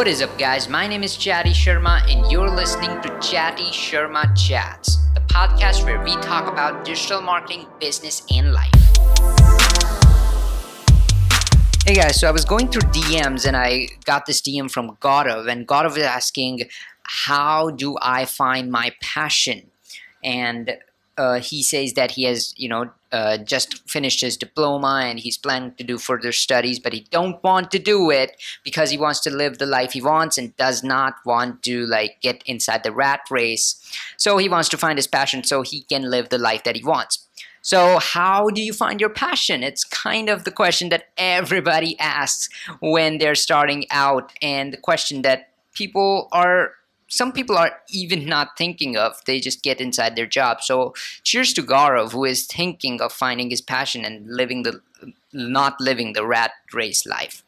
What is up, guys? My name is Chatty Sharma, and you're listening to Chatty Sharma Chats, the podcast where we talk about digital marketing, business, and life. Hey guys, so I was going through DMs and I got this DM from Gaurav, and Gaurav is asking, How do I find my passion? And uh, he says that he has, you know, uh, just finished his diploma and he's planning to do further studies, but he don't want to do it because he wants to live the life he wants and does not want to like get inside the rat race. So he wants to find his passion so he can live the life that he wants. So, how do you find your passion? It's kind of the question that everybody asks when they're starting out, and the question that people are some people are even not thinking of. They just get inside their job. So cheers to Gaurav, who is thinking of finding his passion and living the not living the rat race life.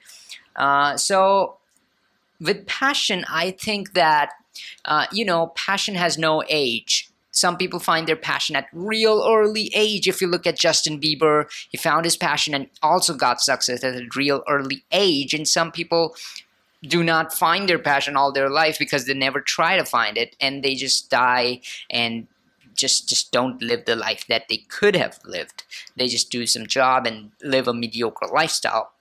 Uh, so with passion, I think that uh, you know passion has no age. Some people find their passion at real early age. If you look at Justin Bieber, he found his passion and also got success at a real early age. And some people do not find their passion all their life because they never try to find it and they just die and just just don't live the life that they could have lived. They just do some job and live a mediocre lifestyle.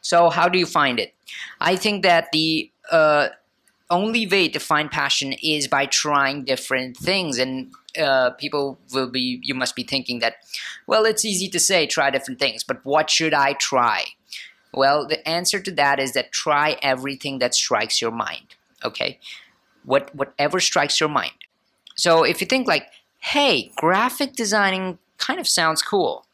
So how do you find it? I think that the uh, only way to find passion is by trying different things and uh, people will be you must be thinking that well it's easy to say try different things but what should i try well, the answer to that is that try everything that strikes your mind. Okay, what whatever strikes your mind. So if you think like, hey, graphic designing kind of sounds cool,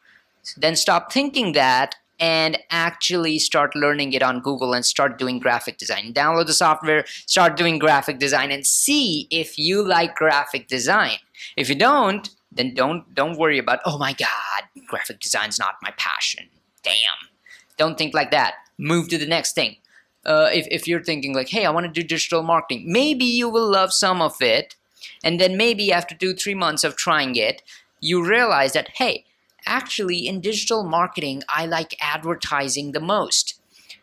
then stop thinking that and actually start learning it on Google and start doing graphic design. Download the software, start doing graphic design and see if you like graphic design. If you don't, then don't don't worry about, "Oh my god, graphic design's not my passion." Damn. Don't think like that. Move to the next thing. Uh, if, if you're thinking like, hey, I want to do digital marketing, maybe you will love some of it. And then maybe after two, three months of trying it, you realize that, hey, actually in digital marketing, I like advertising the most.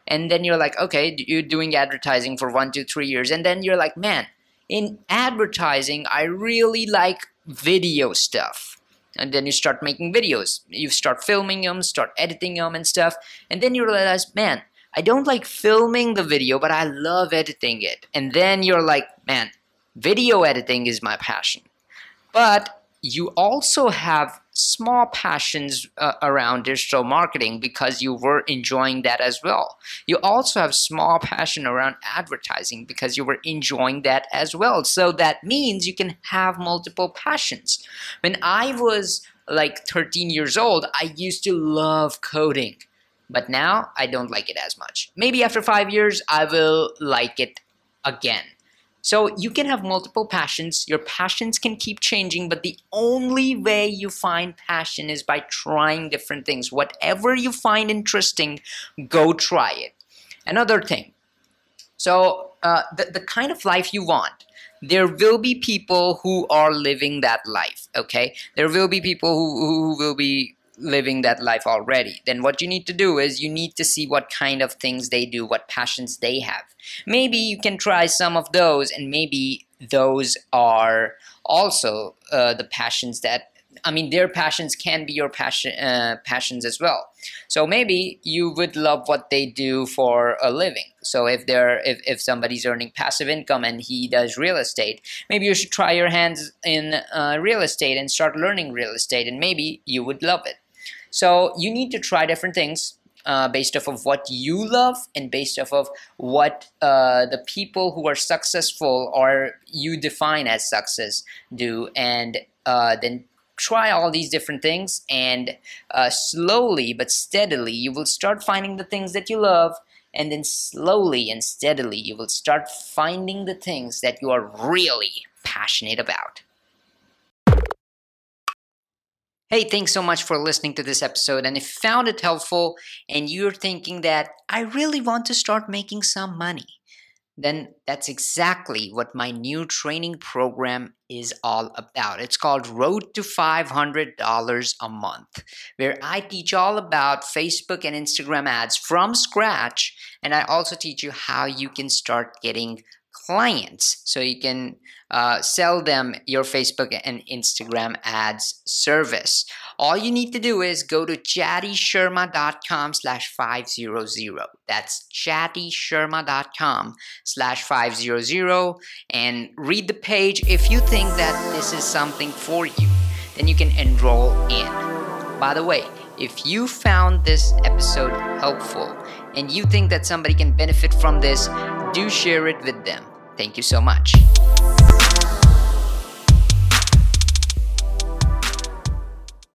And then you're like, okay, you're doing advertising for one, two, three years. And then you're like, man, in advertising, I really like video stuff and then you start making videos. You start filming them start editing them and stuff. And then you realize man i don't like filming the video but i love editing it. And then you're like man video editing is my passion. But you also have small passions uh, around digital marketing because you were enjoying that as well. You also have small passion around advertising because you were enjoying that as well. So that means you can have multiple passions. When I was like 13 years old, I used to love coding. But now I don't like it as much. Maybe after five years, I will like it again. So you can have multiple passions. Your passions can keep changing, but the only way you find passion is by trying different things. Whatever you find interesting, go try it. Another thing. So uh, the, the kind of life you want, there will be people who are living that life, okay? There will be people who, who will be living that life already then what you need to do is you need to see what kind of things they do what passions they have maybe you can try some of those and maybe those are also uh, the passions that I mean, their passions can be your passion uh, passions as well. So maybe you would love what they do for a living. So if they're if, if somebody's earning passive income and he does real estate, maybe you should try your hands in uh, real estate and start learning real estate, and maybe you would love it. So you need to try different things uh, based off of what you love and based off of what uh, the people who are successful or you define as success do, and uh, then try all these different things. And uh, slowly but steadily, you will start finding the things that you love. And then slowly and steadily, you will start finding the things that you are really passionate about. Hey, thanks so much for listening to this episode. And if you found it helpful and you're thinking that I really want to start making some money, then that's exactly what my new training program is all about. It's called Road to $500 a Month, where I teach all about Facebook and Instagram ads from scratch. And I also teach you how you can start getting clients so you can uh, sell them your Facebook and Instagram ads service. All you need to do is go to chattysharma.com slash 500. That's chattysharma.com slash 500 and read the page. If you think that this is something for you, then you can enroll in. By the way, if you found this episode helpful and you think that somebody can benefit from this, do share it with them. Thank you so much.